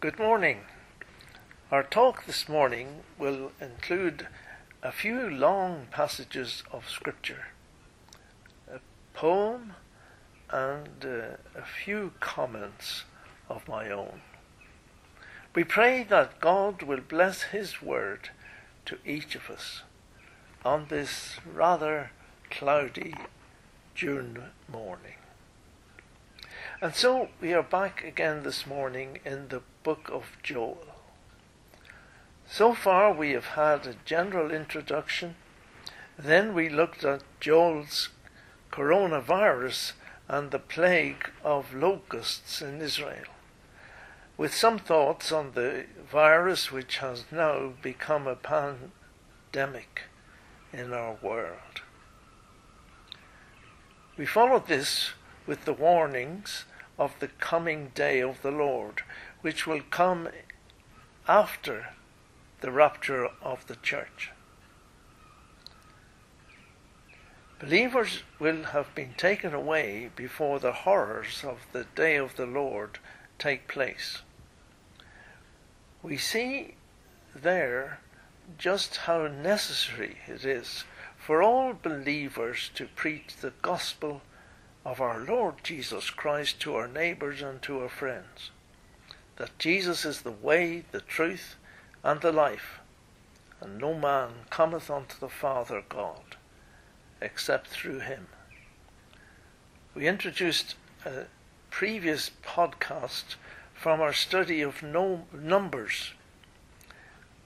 Good morning. Our talk this morning will include a few long passages of Scripture, a poem, and uh, a few comments of my own. We pray that God will bless His word to each of us on this rather cloudy June morning. And so we are back again this morning in the book of Joel. So far we have had a general introduction, then we looked at Joel's coronavirus and the plague of locusts in Israel, with some thoughts on the virus which has now become a pandemic in our world. We followed this with the warnings of the coming day of the Lord, which will come after the rapture of the church. Believers will have been taken away before the horrors of the day of the Lord take place. We see there just how necessary it is for all believers to preach the gospel of our Lord Jesus Christ to our neighbours and to our friends. That Jesus is the way, the truth, and the life, and no man cometh unto the Father God except through him. We introduced a previous podcast from our study of no numbers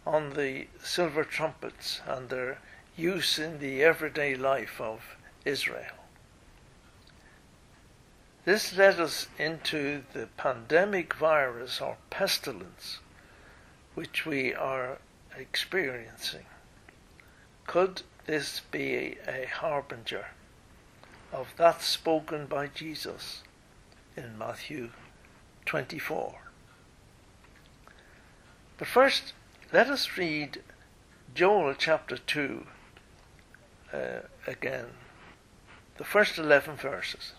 on the silver trumpets and their use in the everyday life of Israel. This led us into the pandemic virus or pestilence which we are experiencing. Could this be a harbinger of that spoken by Jesus in Matthew 24? But first, let us read Joel chapter 2 uh, again, the first 11 verses.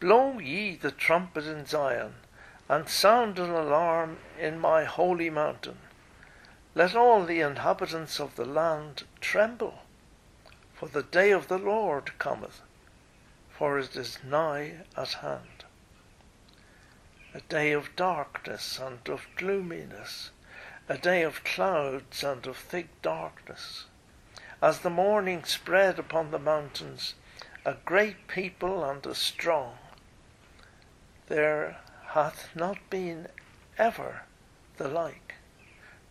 Blow ye the trumpet in Zion, and sound an alarm in my holy mountain. Let all the inhabitants of the land tremble, for the day of the Lord cometh, for it is nigh at hand. A day of darkness and of gloominess, a day of clouds and of thick darkness. As the morning spread upon the mountains, a great people and a strong there hath not been ever the like,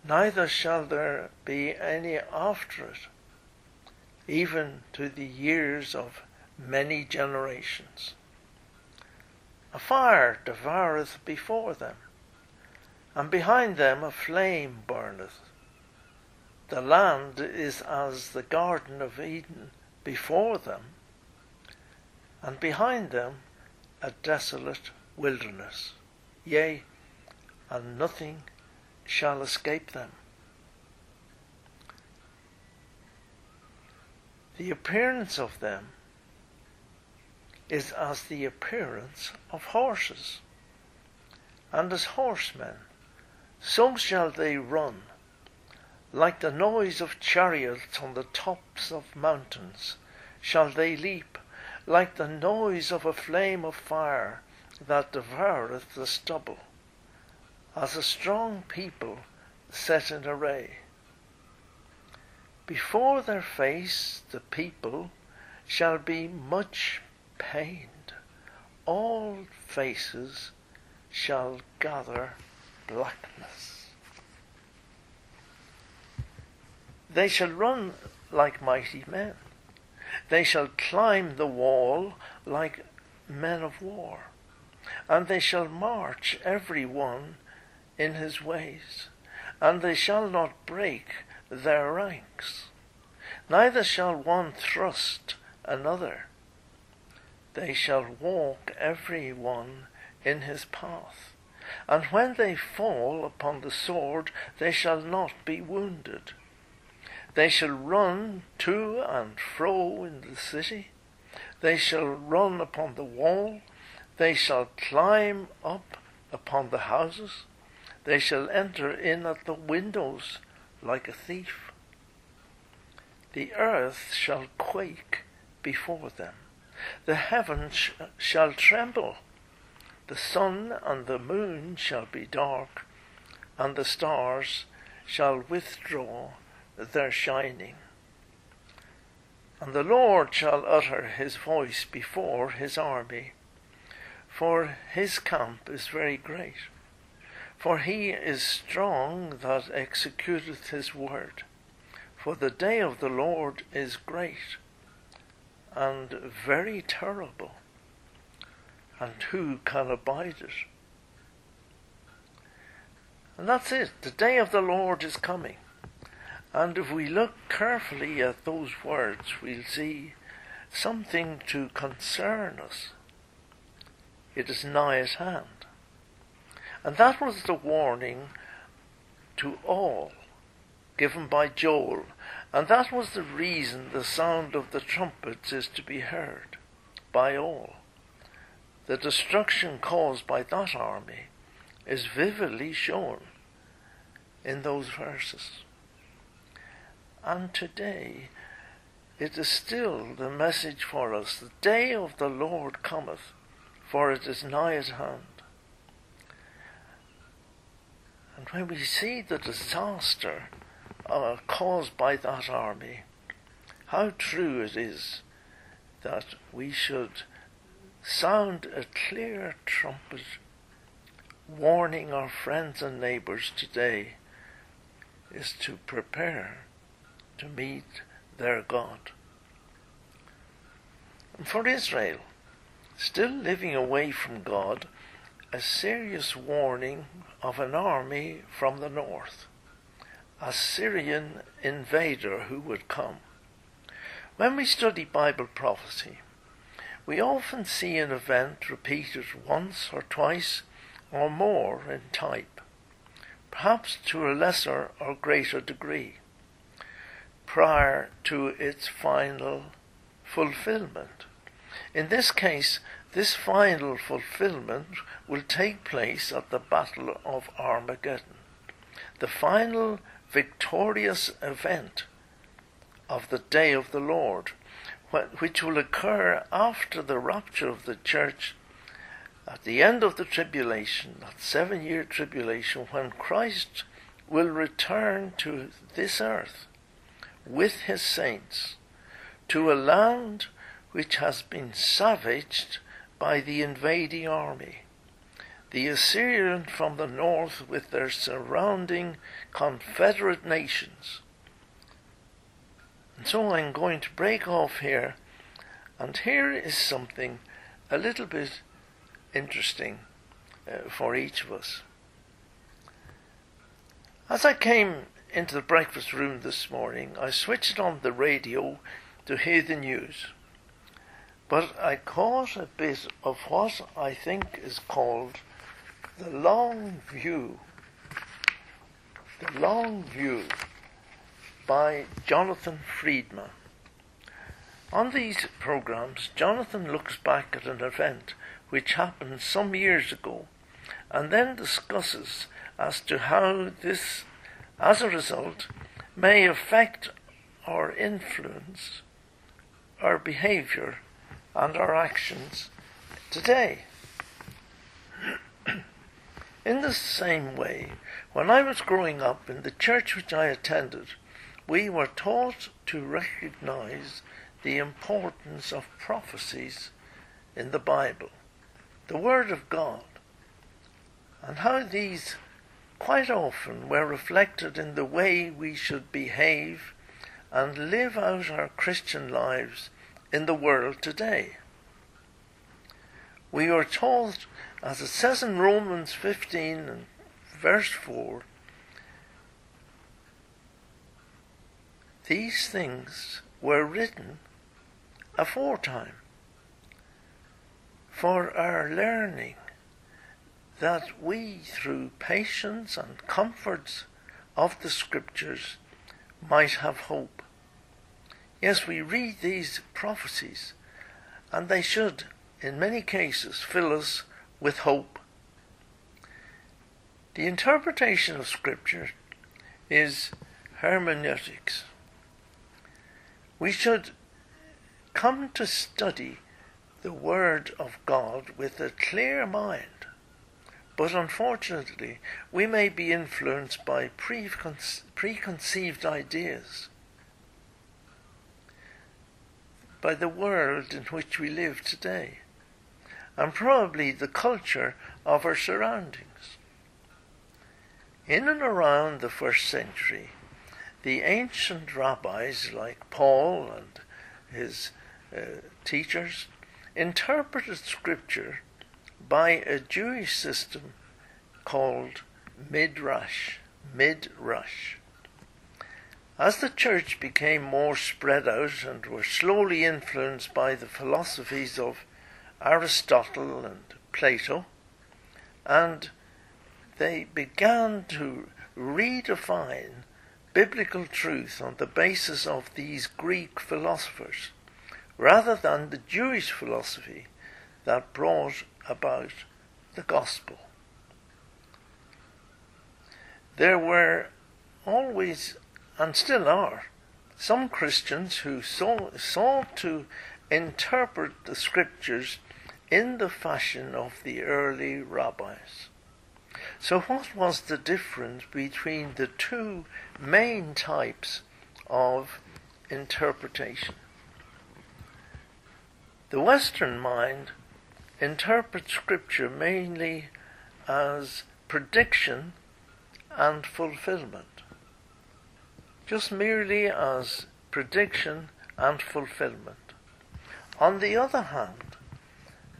neither shall there be any after it, even to the years of many generations. A fire devoureth before them, and behind them a flame burneth. The land is as the Garden of Eden before them, and behind them a desolate wilderness. Yea, and nothing shall escape them. The appearance of them is as the appearance of horses, and as horsemen, so shall they run, like the noise of chariots on the tops of mountains, shall they leap, like the noise of a flame of fire that devoureth the stubble, as a strong people set in array. Before their face the people shall be much pained, all faces shall gather blackness. They shall run like mighty men. They shall climb the wall like men of war and they shall march every one in his ways, and they shall not break their ranks, neither shall one thrust another. They shall walk every one in his path, and when they fall upon the sword, they shall not be wounded. They shall run to and fro in the city. They shall run upon the wall they shall climb up upon the houses. They shall enter in at the windows like a thief. The earth shall quake before them. The heavens sh- shall tremble. The sun and the moon shall be dark, and the stars shall withdraw their shining. And the Lord shall utter his voice before his army, for his camp is very great. For he is strong that executeth his word. For the day of the Lord is great and very terrible, and who can abide it? And that's it. The day of the Lord is coming. And if we look carefully at those words, we'll see something to concern us. It is nigh at hand. And that was the warning to all given by Joel. And that was the reason the sound of the trumpets is to be heard by all. The destruction caused by that army is vividly shown in those verses. And today, it is still the message for us the day of the Lord cometh, for it is nigh at hand. And when we see the disaster uh, caused by that army, how true it is that we should sound a clear trumpet warning our friends and neighbours today is to prepare to meet their God. And for Israel, still living away from God, a serious warning of an army from the north, a Syrian invader who would come. When we study Bible prophecy, we often see an event repeated once or twice or more in type, perhaps to a lesser or greater degree, prior to its final fulfillment. In this case, this final fulfillment will take place at the Battle of Armageddon, the final victorious event of the day of the Lord, which will occur after the rapture of the church at the end of the tribulation, that seven year tribulation, when Christ will return to this earth with his saints to a land which has been savaged by the invading army. The Assyrian from the north with their surrounding confederate nations. And so I'm going to break off here, and here is something a little bit interesting uh, for each of us. As I came into the breakfast room this morning, I switched on the radio to hear the news. But I caught a bit of what I think is called the long view. The long view by Jonathan Freedland. On these programs, Jonathan looks back at an event which happened some years ago and then discusses as to how this, as a result, may affect or influence our behavior and our actions today. in the same way, when I was growing up in the church which I attended, we were taught to recognize the importance of prophecies in the Bible, the Word of God, and how these quite often were reflected in the way we should behave and live out our Christian lives in the world today. We are told, as it says in Romans 15 and verse 4, these things were written aforetime for our learning, that we, through patience and comforts of the Scriptures, might have hope. Yes, we read these prophecies, and they should, in many cases, fill us with hope. The interpretation of Scripture is hermeneutics. We should come to study the Word of God with a clear mind. But unfortunately, we may be influenced by preconce- preconceived ideas, by the world in which we live today, and probably the culture of our surroundings. In and around the first century, the ancient rabbis like Paul and his uh, teachers interpreted scripture by a Jewish system called Midrash. Midrash. As the church became more spread out and were slowly influenced by the philosophies of Aristotle and Plato, and they began to redefine biblical truth on the basis of these Greek philosophers, rather than the Jewish philosophy that brought about the gospel. There were always, and still are, some Christians who sought to interpret the scriptures in the fashion of the early rabbis. So, what was the difference between the two main types of interpretation? The Western mind interprets Scripture mainly as prediction and fulfillment, just merely as prediction and fulfillment. On the other hand,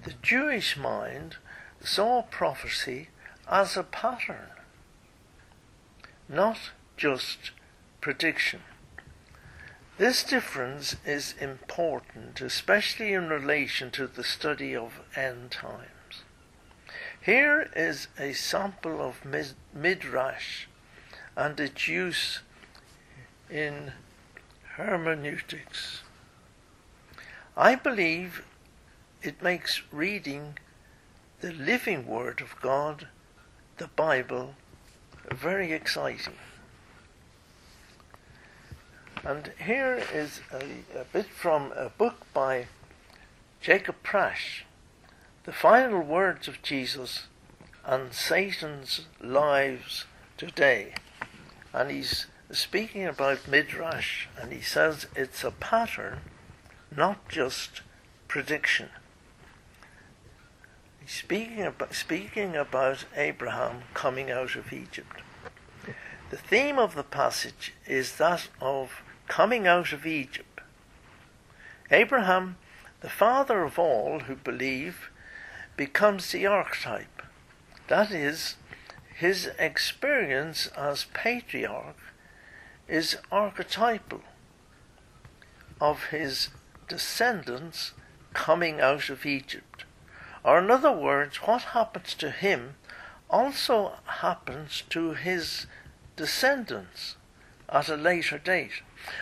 the Jewish mind saw prophecy as a pattern, not just prediction. This difference is important, especially in relation to the study of end times. Here is a sample of Midrash and its use in hermeneutics. I believe it makes reading the living Word of God, the Bible, very exciting. And here is a, a bit from a book by Jacob Prasch The Final Words of Jesus and Satan's Lies Today. And he's speaking about Midrash, and he says it's a pattern, not just prediction. He's speaking about, speaking about Abraham coming out of Egypt. The theme of the passage is that of coming out of Egypt. Abraham, the father of all who believe, becomes the archetype. That is, his experience as patriarch is archetypal of his descendants coming out of Egypt. Or, in other words, what happens to him also happens to his descendants at a later date.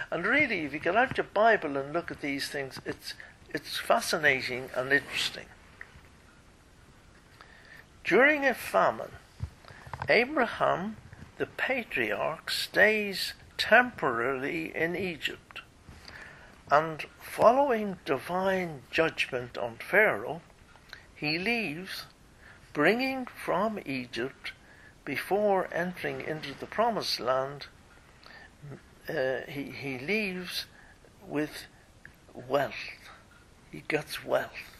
And really, if you get out your Bible and look at these things, it's, it's fascinating and interesting. During a famine, Abraham, the patriarch, stays temporarily in Egypt. And following divine judgment on Pharaoh, he leaves, bringing from Egypt, before entering into the promised land, uh, he, he leaves with wealth. He gets wealth.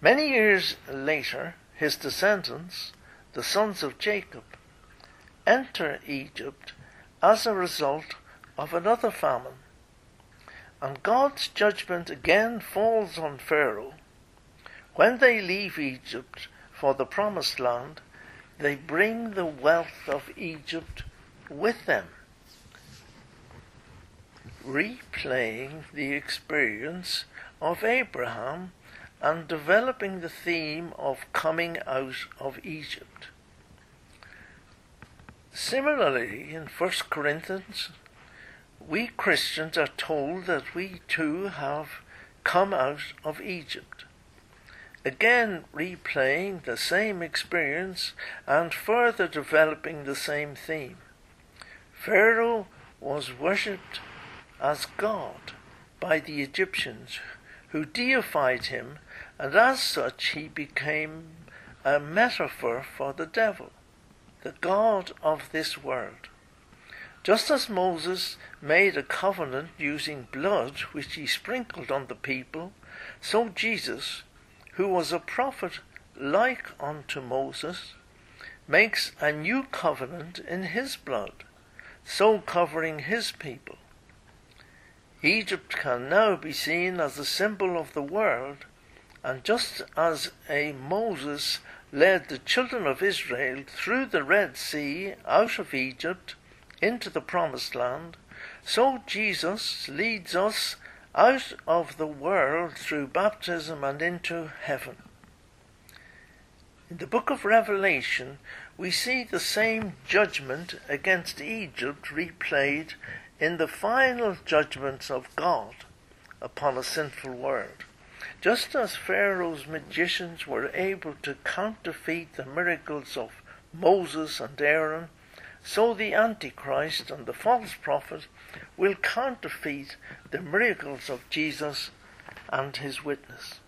Many years later, his descendants, the sons of Jacob, enter Egypt as a result of another famine. And God's judgment again falls on Pharaoh. When they leave Egypt for the promised land, they bring the wealth of Egypt with them replaying the experience of Abraham and developing the theme of coming out of Egypt. Similarly, in 1 Corinthians, we Christians are told that we too have come out of Egypt. again replaying the same experience and further developing the same theme. Pharaoh was worshipped as God by the Egyptians, who deified him, and as such he became a metaphor for the devil, the God of this world. Just as Moses made a covenant using blood which he sprinkled on the people, so Jesus, who was a prophet like unto Moses, makes a new covenant in his blood, so covering his people. Egypt can now be seen as a symbol of the world, and just as a Moses led the children of Israel through the Red Sea out of Egypt into the Promised Land, so Jesus leads us out of the world through baptism and into heaven. In the book of Revelation, we see the same judgment against Egypt replayed in the final judgments of God upon a sinful world. Just as Pharaoh's magicians were able to counterfeit the miracles of Moses and Aaron, so the Antichrist and the false prophet will counterfeit the miracles of Jesus and his witness.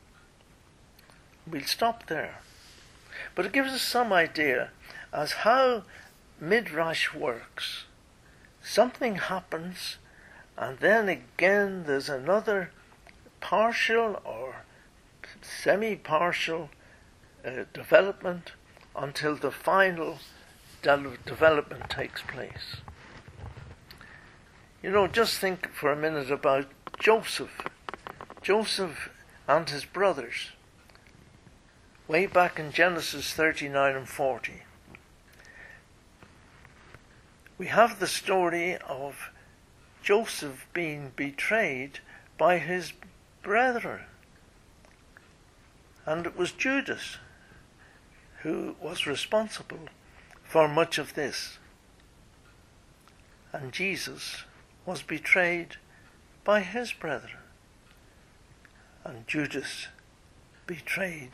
We'll stop there. But it gives us some idea as how Midrash works. Something happens, and then again there's another partial or semi partial uh, development until the final de- development takes place. You know, just think for a minute about Joseph. Joseph and his brothers. Way back in Genesis 39 and 40. We have the story of Joseph being betrayed by his brethren. And it was Judas who was responsible for much of this. And Jesus was betrayed by his brethren. And Judas betrayed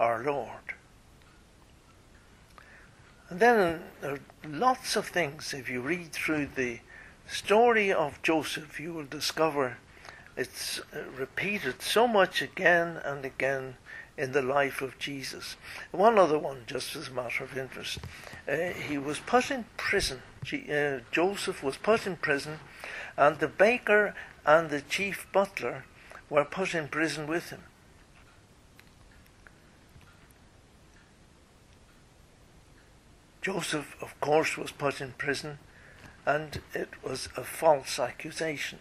our Lord. And then there are lots of things. If you read through the story of Joseph, you will discover it's uh, repeated so much again and again in the life of Jesus. One other one, just as a matter of interest. Uh, he was put in prison. Uh, Joseph was put in prison, and the baker and the chief butler were put in prison with him. Joseph, of course, was put in prison, and it was a false accusation.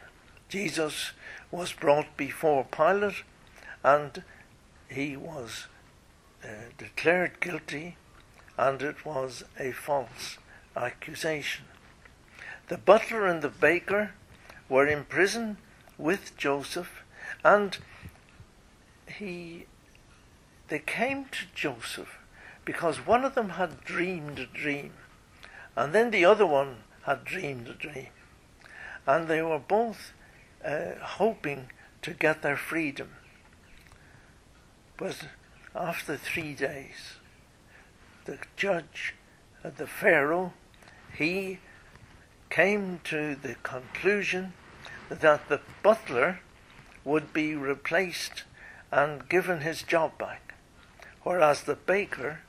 Jesus was brought before Pilate, and he was uh, declared guilty and it was a false accusation. The butler and the baker were in prison with Joseph and he they came to Joseph because one of them had dreamed a dream and then the other one had dreamed a dream and they were both uh, hoping to get their freedom but after three days, the judge, uh, the Pharaoh, he came to the conclusion that the butler would be replaced and given his job back, whereas the baker,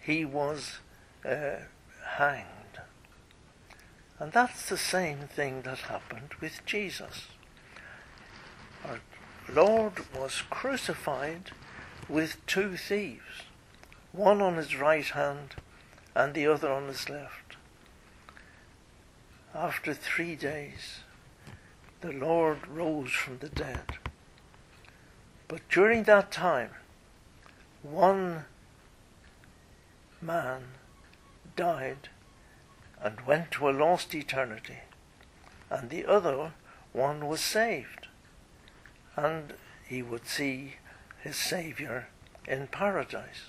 he was uh, hanged. And that's the same thing that happened with Jesus. Our Lord was crucified with two thieves, one on his right hand and the other on his left. After three days, the Lord rose from the dead. But during that time, one man died and went to a lost eternity, and the other one was saved, and he would see his Saviour in paradise.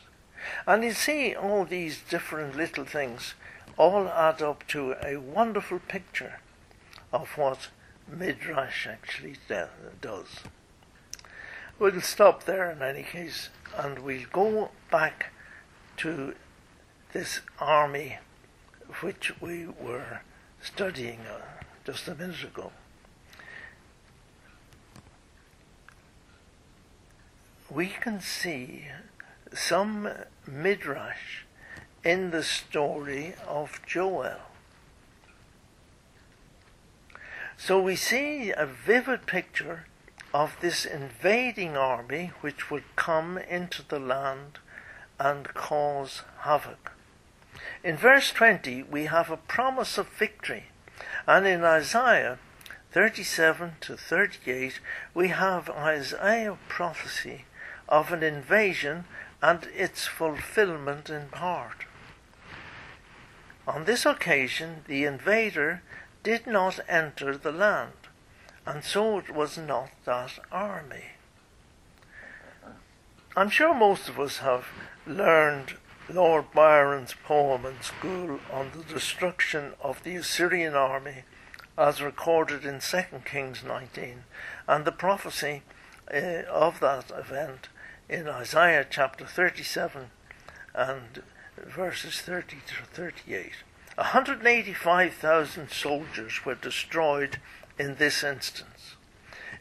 And you see all these different little things all add up to a wonderful picture of what Midrash actually does. we'll stop there in any case and we'll go back to this army which we were studying uh, just a minute ago. We can see some midrash in the story of Joel. So we see a vivid picture of this invading army which would come into the land and cause havoc. In verse 20, we have a promise of victory, and in Isaiah 37 to 38, we have Isaiah prophecy of an invasion and its fulfillment in part. On this occasion, the invader did not enter the land and so it was not that army. I'm sure most of us have learned Lord Byron's poem in school on the destruction of the Assyrian army as recorded in 2 Kings 19 and the prophecy uh, of that event in Isaiah chapter 37 and verses 30 to 38. 185,000 soldiers were destroyed in this instance.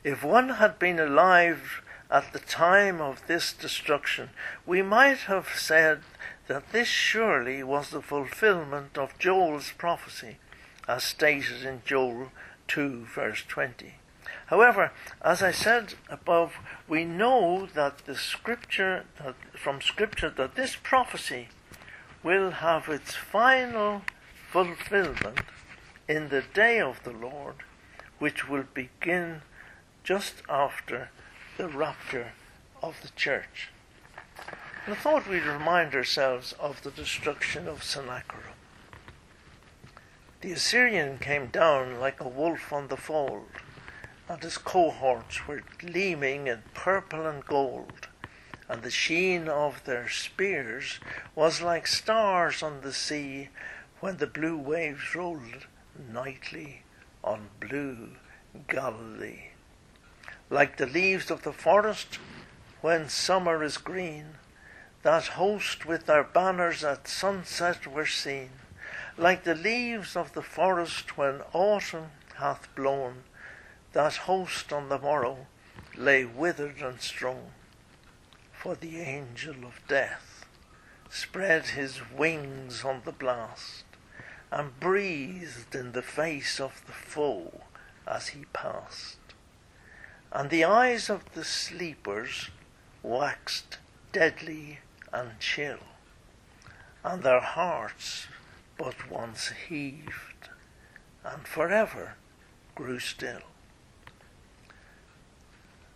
If one had been alive at the time of this destruction, we might have said that this surely was the fulfillment of Joel's prophecy, as stated in Joel 2, verse 20. However, as I said above, we know that the scripture that, from scripture that this prophecy will have its final fulfillment in the day of the Lord which will begin just after the rapture of the church. And I thought we'd remind ourselves of the destruction of Sennacherib. The Assyrian came down like a wolf on the fold, and his cohorts were gleaming in purple and gold, and the sheen of their spears was like stars on the sea when the blue waves rolled nightly on blue Galilee. Like the leaves of the forest when summer is green, that host with their banners at sunset were seen. Like the leaves of the forest when autumn hath blown, that host on the morrow lay withered and strong, For the angel of death spread his wings on the blast and breathed in the face of the foe as he passed. And the eyes of the sleepers waxed deadly and chill, and their hearts but once heaved, and forever grew still.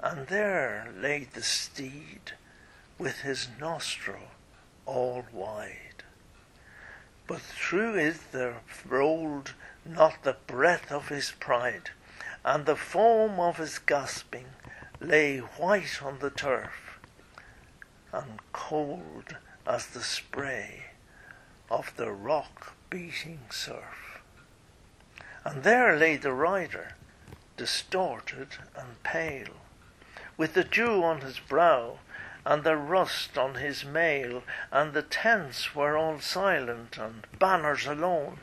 And there lay the steed with his nostril all wide but through it there rolled not the breath of his pride, and the foam of his gasping lay white on the turf, and cold as the spray of the rock beating surf. And there lay the rider, distorted and pale, with the dew on his brow and the rust on his mail, and the tents were all silent, and banners alone,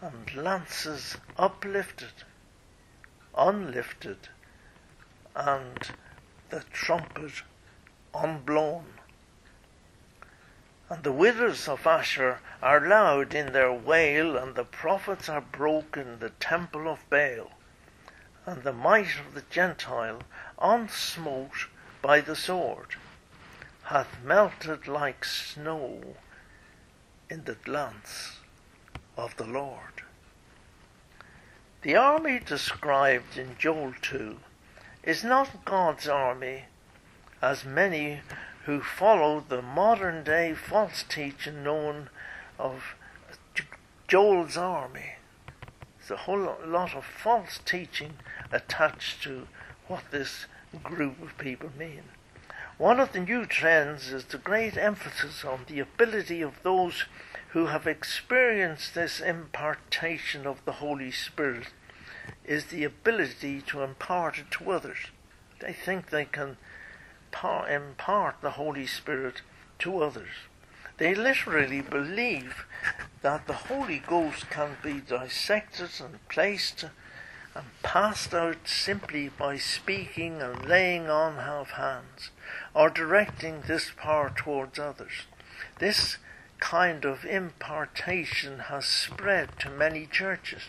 and lances uplifted, unlifted, and the trumpet unblown. And the withers of Ashur are loud in their wail, and the prophets are broken the temple of Baal, and the might of the Gentile unsmote by the sword hath melted like snow in the glance of the Lord. The army described in Joel 2 is not God's army, as many who follow the modern day false teaching known of Joel's army. There's a whole lot of false teaching attached to what this group of people mean. One of the new trends is the great emphasis on the ability of those who have experienced this impartation of the Holy Spirit is the ability to impart it to others. They think they can impart, the Holy Spirit to others. They literally believe that the Holy Ghost can be dissected and placed and passed out simply by speaking and laying on of hands or directing this power towards others. This kind of impartation has spread to many churches.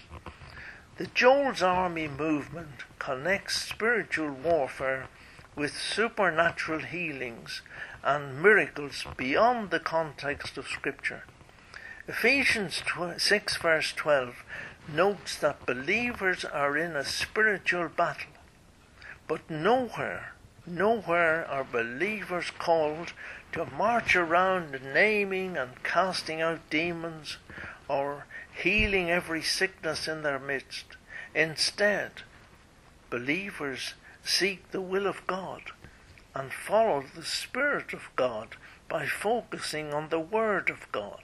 The Joel's Army movement connects spiritual warfare with supernatural healings and miracles beyond the context of Scripture. Ephesians 6 verse 12 notes that believers are in a spiritual battle, but nowhere, nowhere are believers called to march around naming and casting out demons or healing every sickness in their midst. Instead, believers seek the will of God and follow the Spirit of God by focusing on the Word of God.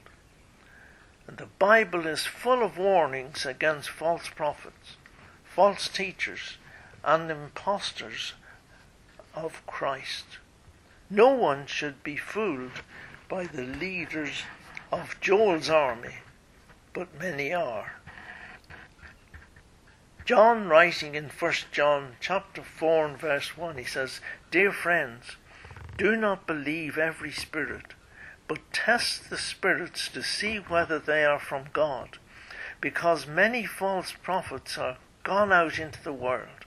And the Bible is full of warnings against false prophets, false teachers, and impostors of Christ. No one should be fooled by the leaders of Joel's army, but many are. John writing in 1 John chapter 4 and verse 1 he says, "Dear friends, do not believe every spirit, but test the spirits to see whether they are from God, because many false prophets are gone out into the world."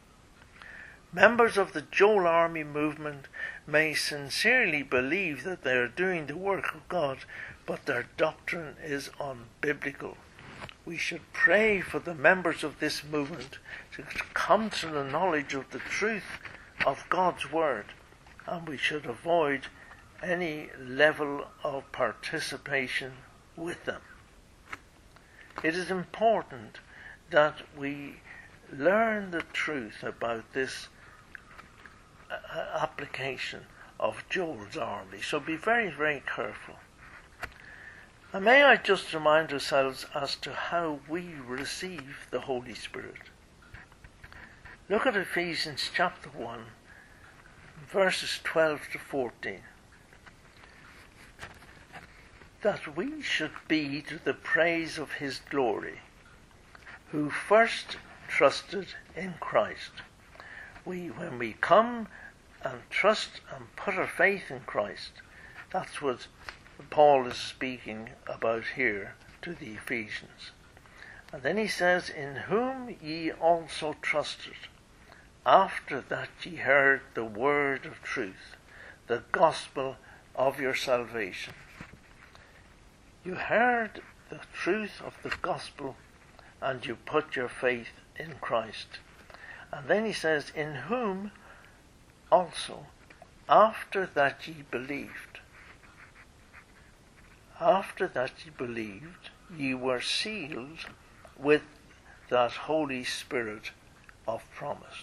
Members of the Joel Army movement may sincerely believe that they are doing the work of God, but their doctrine is unbiblical we should pray for the members of this movement to come to the knowledge of the truth of God's Word, and we should avoid any level of participation with them. It is important that we learn the truth about this uh, application of Joel's army. So be very, very careful. And may I just remind ourselves as to how we receive the Holy Spirit. Look at Ephesians chapter 1, verses 12 to 14. That we should be to the praise of his glory, who first trusted in Christ. We, when we come and trust and put our faith in Christ, that's what Paul is speaking about here to the Ephesians. And then he says, In whom ye also trusted, after that ye heard the word of truth, the gospel of your salvation. You heard the truth of the gospel and you put your faith in Christ. And then he says, In whom also, after that ye believed, after that ye believed, ye were sealed with that Holy Spirit of promise.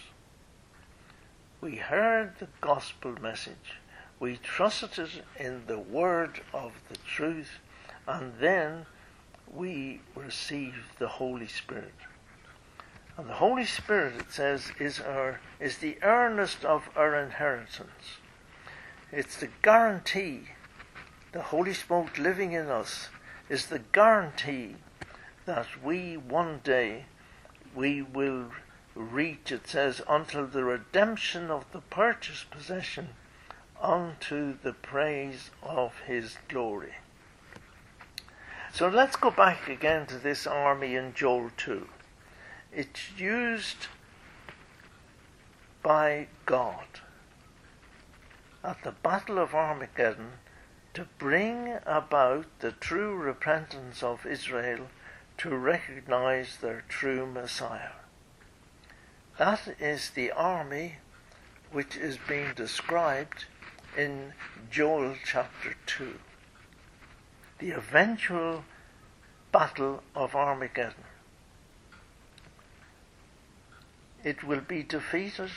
We heard the gospel message, we trusted in the word of the truth, and then we receive the Holy Spirit. And the Holy Spirit, it says, is our is the earnest of our inheritance. It's the guarantee the Holy Spirit living in us is the guarantee that we one day we will reach, it says, until the redemption of the purchased possession unto the praise of his glory. So let's go back again to this army in Joel 2. It's used by God at the Battle of Armageddon to bring about the true repentance of Israel to recognize their true Messiah. That is the army which is being described in Joel chapter 2. The eventual battle of Armageddon. It will be defeated,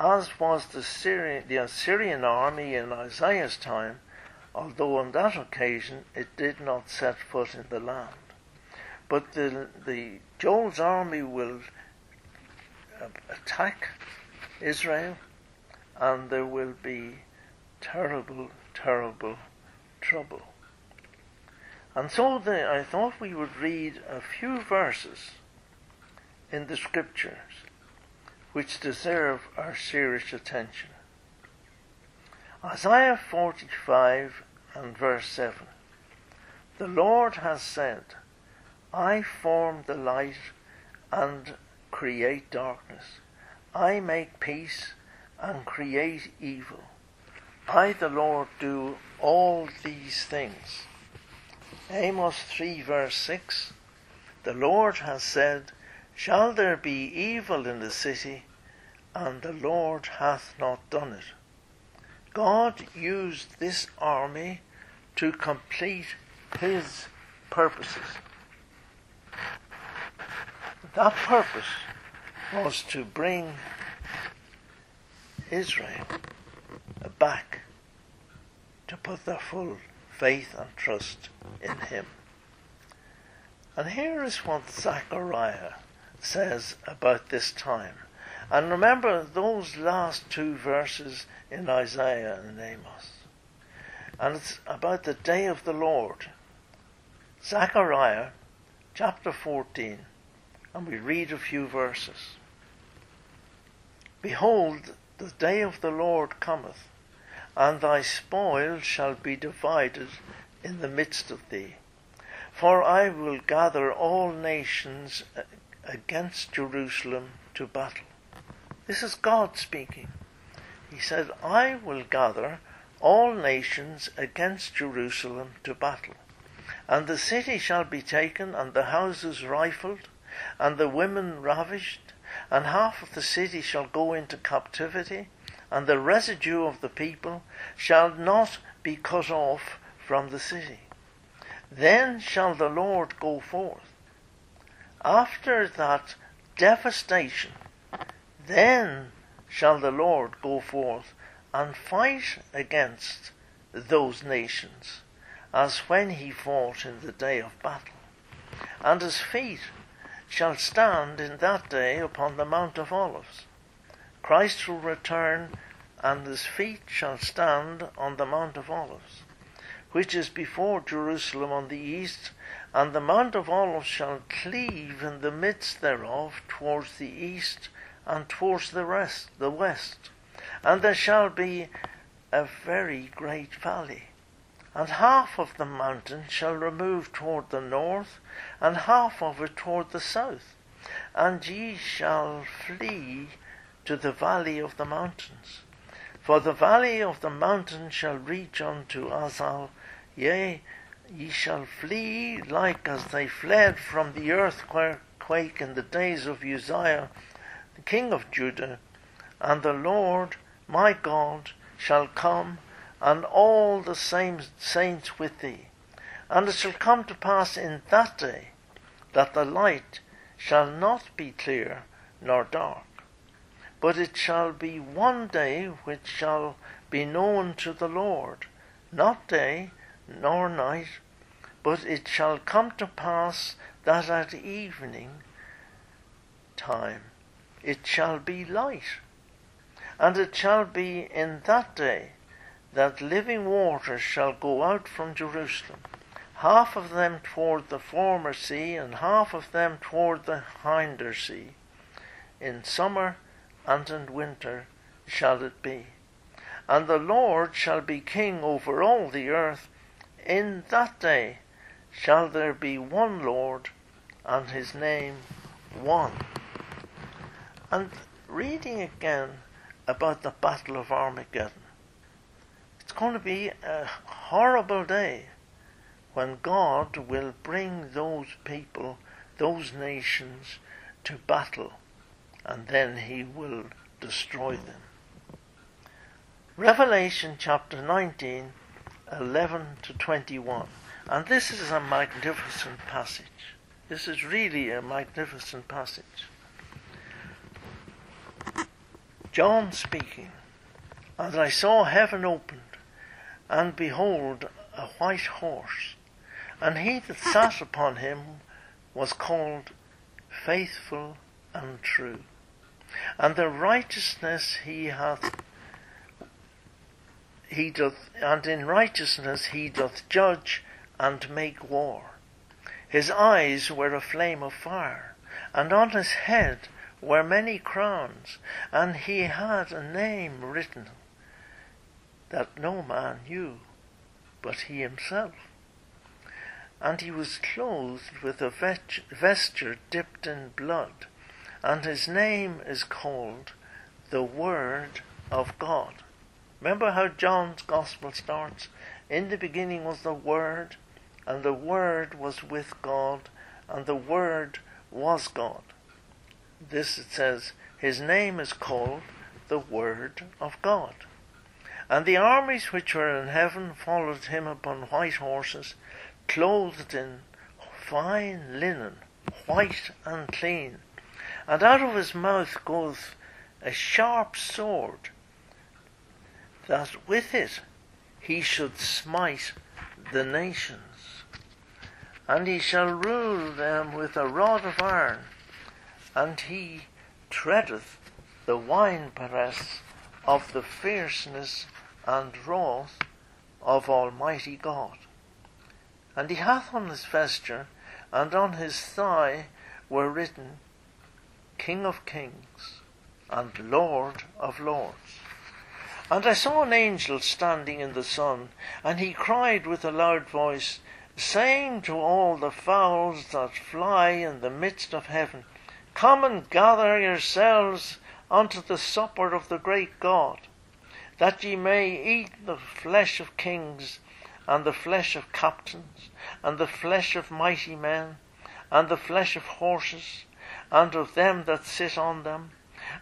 as was the, Syrian, the Assyrian army in Isaiah's time, although on that occasion it did not set foot in the land. But the, the Joel's army will uh, attack Israel and there will be terrible, terrible trouble. And so the, I thought we would read a few verses in the scriptures which deserve our serious attention. Isaiah 45 and verse 7. The Lord has said, I form the light and create darkness. I make peace and create evil. I, the Lord, do all these things. Amos 3 verse 6 The Lord has said, Shall there be evil in the city? And the Lord hath not done it. God used this army to complete his purposes. That purpose was to bring Israel back to put their full faith and trust in him. And here is what Zechariah says about this time. And remember those last two verses in Isaiah and Amos. And it's about the day of the Lord. Zechariah chapter 14, and we read a few verses. Behold, the day of the Lord cometh, and thy spoil shall be divided in the midst of thee. For I will gather all nations against Jerusalem to battle. This is God speaking. He said, I will gather all nations against Jerusalem to battle. And the city shall be taken, and the houses rifled, and the women ravished, and half of the city shall go into captivity, and the residue of the people shall not be cut off from the city. Then shall the Lord go forth. After that devastation, then shall the Lord go forth and fight against those nations, as when he fought in the day of battle. And his feet shall stand in that day upon the Mount of Olives. Christ will return, and his feet shall stand on the Mount of Olives, which is before Jerusalem on the east, and the Mount of Olives shall cleave in the midst thereof towards the east and towards the rest, the west, and there shall be a very great valley. And half of the mountain shall remove toward the north, and half of it toward the south. And ye shall flee to the valley of the mountains. For the valley of the mountain shall reach unto Azal, yea, ye shall flee like as they fled from the earthquake in the days of Uzziah, the king of Judah, and the Lord my God shall come and all the same saints with thee. And it shall come to pass in that day that the light shall not be clear nor dark, but it shall be one day which shall be known to the Lord, not day nor night, but it shall come to pass that at evening time it shall be light. And it shall be in that day that living waters shall go out from Jerusalem, half of them toward the former sea, and half of them toward the hinder sea. In summer and in winter shall it be. And the Lord shall be king over all the earth. In that day shall there be one Lord, and his name one. And reading again about the Battle of Armageddon, it's going to be a horrible day when God will bring those people, those nations, to battle, and then He will destroy them. Revelation chapter 19, 11 to 21. And this is a magnificent passage. This is really a magnificent passage. John speaking, and I saw heaven opened and behold, a white horse, and he that sat upon him was called Faithful and True, and the righteousness he hath he doth, and in righteousness he doth judge and make war. His eyes were a flame of fire, and on his head were many crowns, and he had a name written that no man knew but he himself. And he was clothed with a vesture dipped in blood, and his name is called the Word of God. Remember how John's Gospel starts? In the beginning was the Word, and the Word was with God, and the Word was God. This it says, His name is called the Word of God. And the armies which were in heaven followed him upon white horses, clothed in fine linen, white and clean. And out of his mouth goeth a sharp sword, that with it he should smite the nations. And he shall rule them with a rod of iron, and he treadeth the winepress of the fierceness and wrath of Almighty God. And he hath on his vesture and on his thigh were written, King of Kings and Lord of Lords. And I saw an angel standing in the sun, and he cried with a loud voice, saying to all the fowls that fly in the midst of heaven, Come and gather yourselves unto the supper of the great God, that ye may eat the flesh of kings, and the flesh of captains, and the flesh of mighty men, and the flesh of horses, and of them that sit on them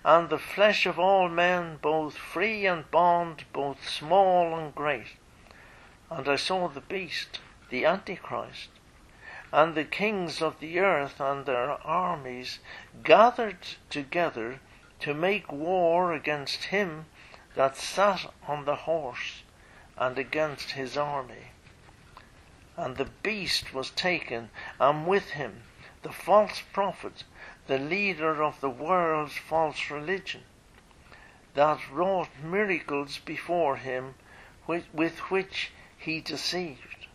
and the flesh of all men, both free and bond, both small and great. And I saw the beast, the Antichrist, and the kings of the earth and their armies gathered together to make war against him that sat on the horse and against his army. And the beast was taken, and with him the false prophet the leader of the world's false religion, that wrought miracles before him with, with which he deceived.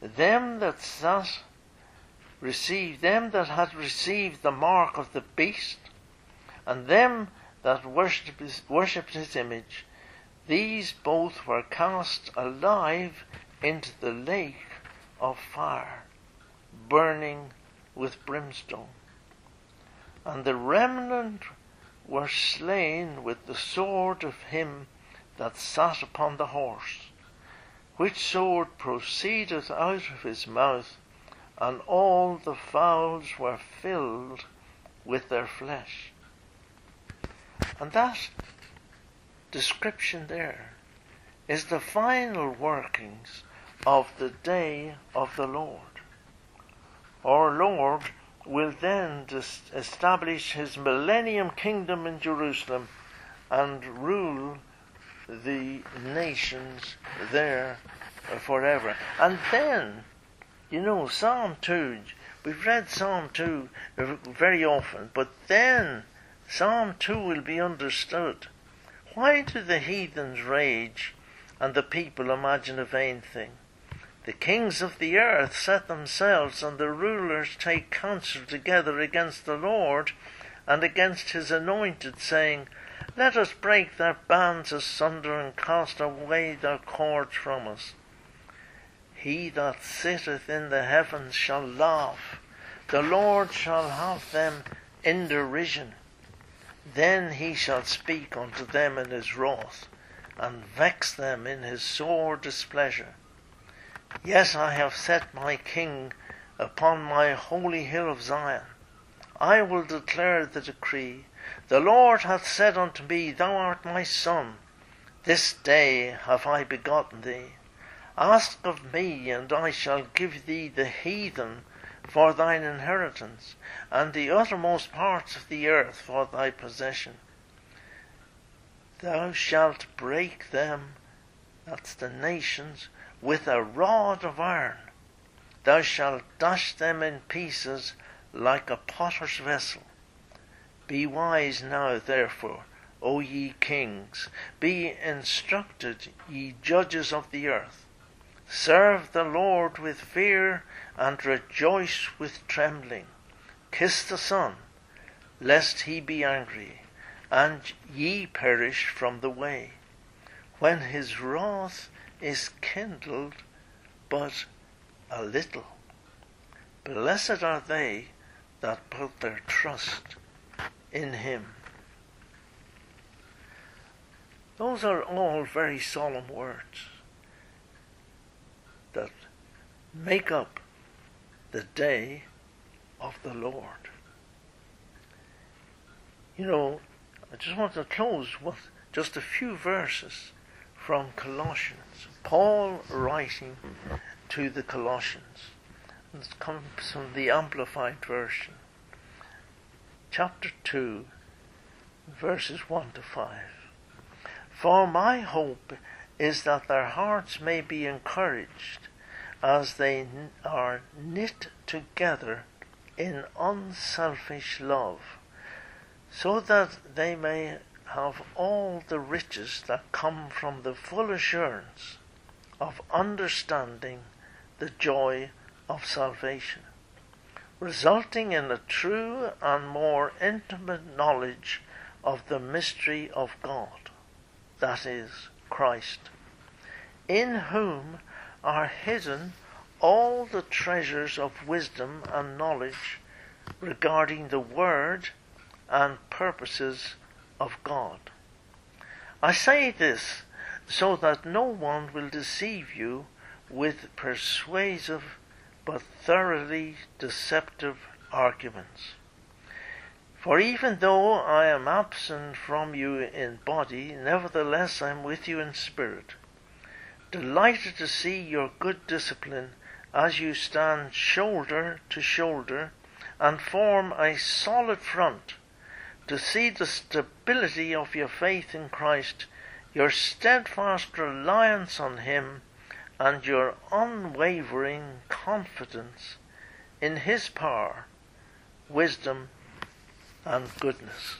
Them that sat received them that had received the mark of the beast, and them that worshipped his, worshipped his image, these both were cast alive into the lake of fire, burning with brimstone and the remnant were slain with the sword of him that sat upon the horse, which sword proceeded out of his mouth, and all the fowls were filled with their flesh. And that description there is the final workings of the day of the Lord. Our Lord will then establish his millennium kingdom in Jerusalem and rule the nations there forever. And then, you know, Psalm 2, we've read Psalm 2 very often, but then Psalm 2 will be understood. Why do the heathens rage and the people imagine a vain thing? The kings of the earth set themselves, and the rulers take counsel together against the Lord and against his anointed, saying, Let us break their bands asunder and cast away their cords from us. He that sitteth in the heavens shall laugh, the Lord shall have them in derision. Then he shall speak unto them in his wrath, and vex them in his sore displeasure. Yes, I have set my King upon my holy hill of Zion. I will declare the decree. The Lord hath said unto me, Thou art my son. This day have I begotten thee. Ask of me, and I shall give thee the heathen for thine inheritance, and the uttermost parts of the earth for thy possession. Thou shalt break them, that's the nations, with a rod of iron. Thou shalt dash them in pieces like a potter's vessel. Be wise now, therefore, O ye kings, be instructed, ye judges of the earth. Serve the Lord with fear and rejoice with trembling. Kiss the Son, lest he be angry, and ye perish from the way, when his wrath is kindled but a little. Blessed are they that put their trust in him. Those are all very solemn words that make up the day of the Lord. You know, I just want to close with just a few verses from Colossians. Paul writing to the Colossians. It comes from the Amplified Version. Chapter 2, verses 1 to 5. For my hope is that their hearts may be encouraged as they are knit together in unselfish love, so that they may have all the riches that come from the full assurance of understanding the joy of salvation, resulting in a true and more intimate knowledge of the mystery of God that is, Christ, in whom are hidden all the treasures of wisdom and knowledge regarding the Word and purposes of God. I say this so that no one will deceive you with persuasive but thoroughly deceptive arguments. For even though I am absent from you in body, nevertheless I am with you in spirit, delighted to see your good discipline as you stand shoulder to shoulder and form a solid front, to see the stability of your faith in Christ, your steadfast reliance on Him, and your unwavering confidence in His power, wisdom, and goodness.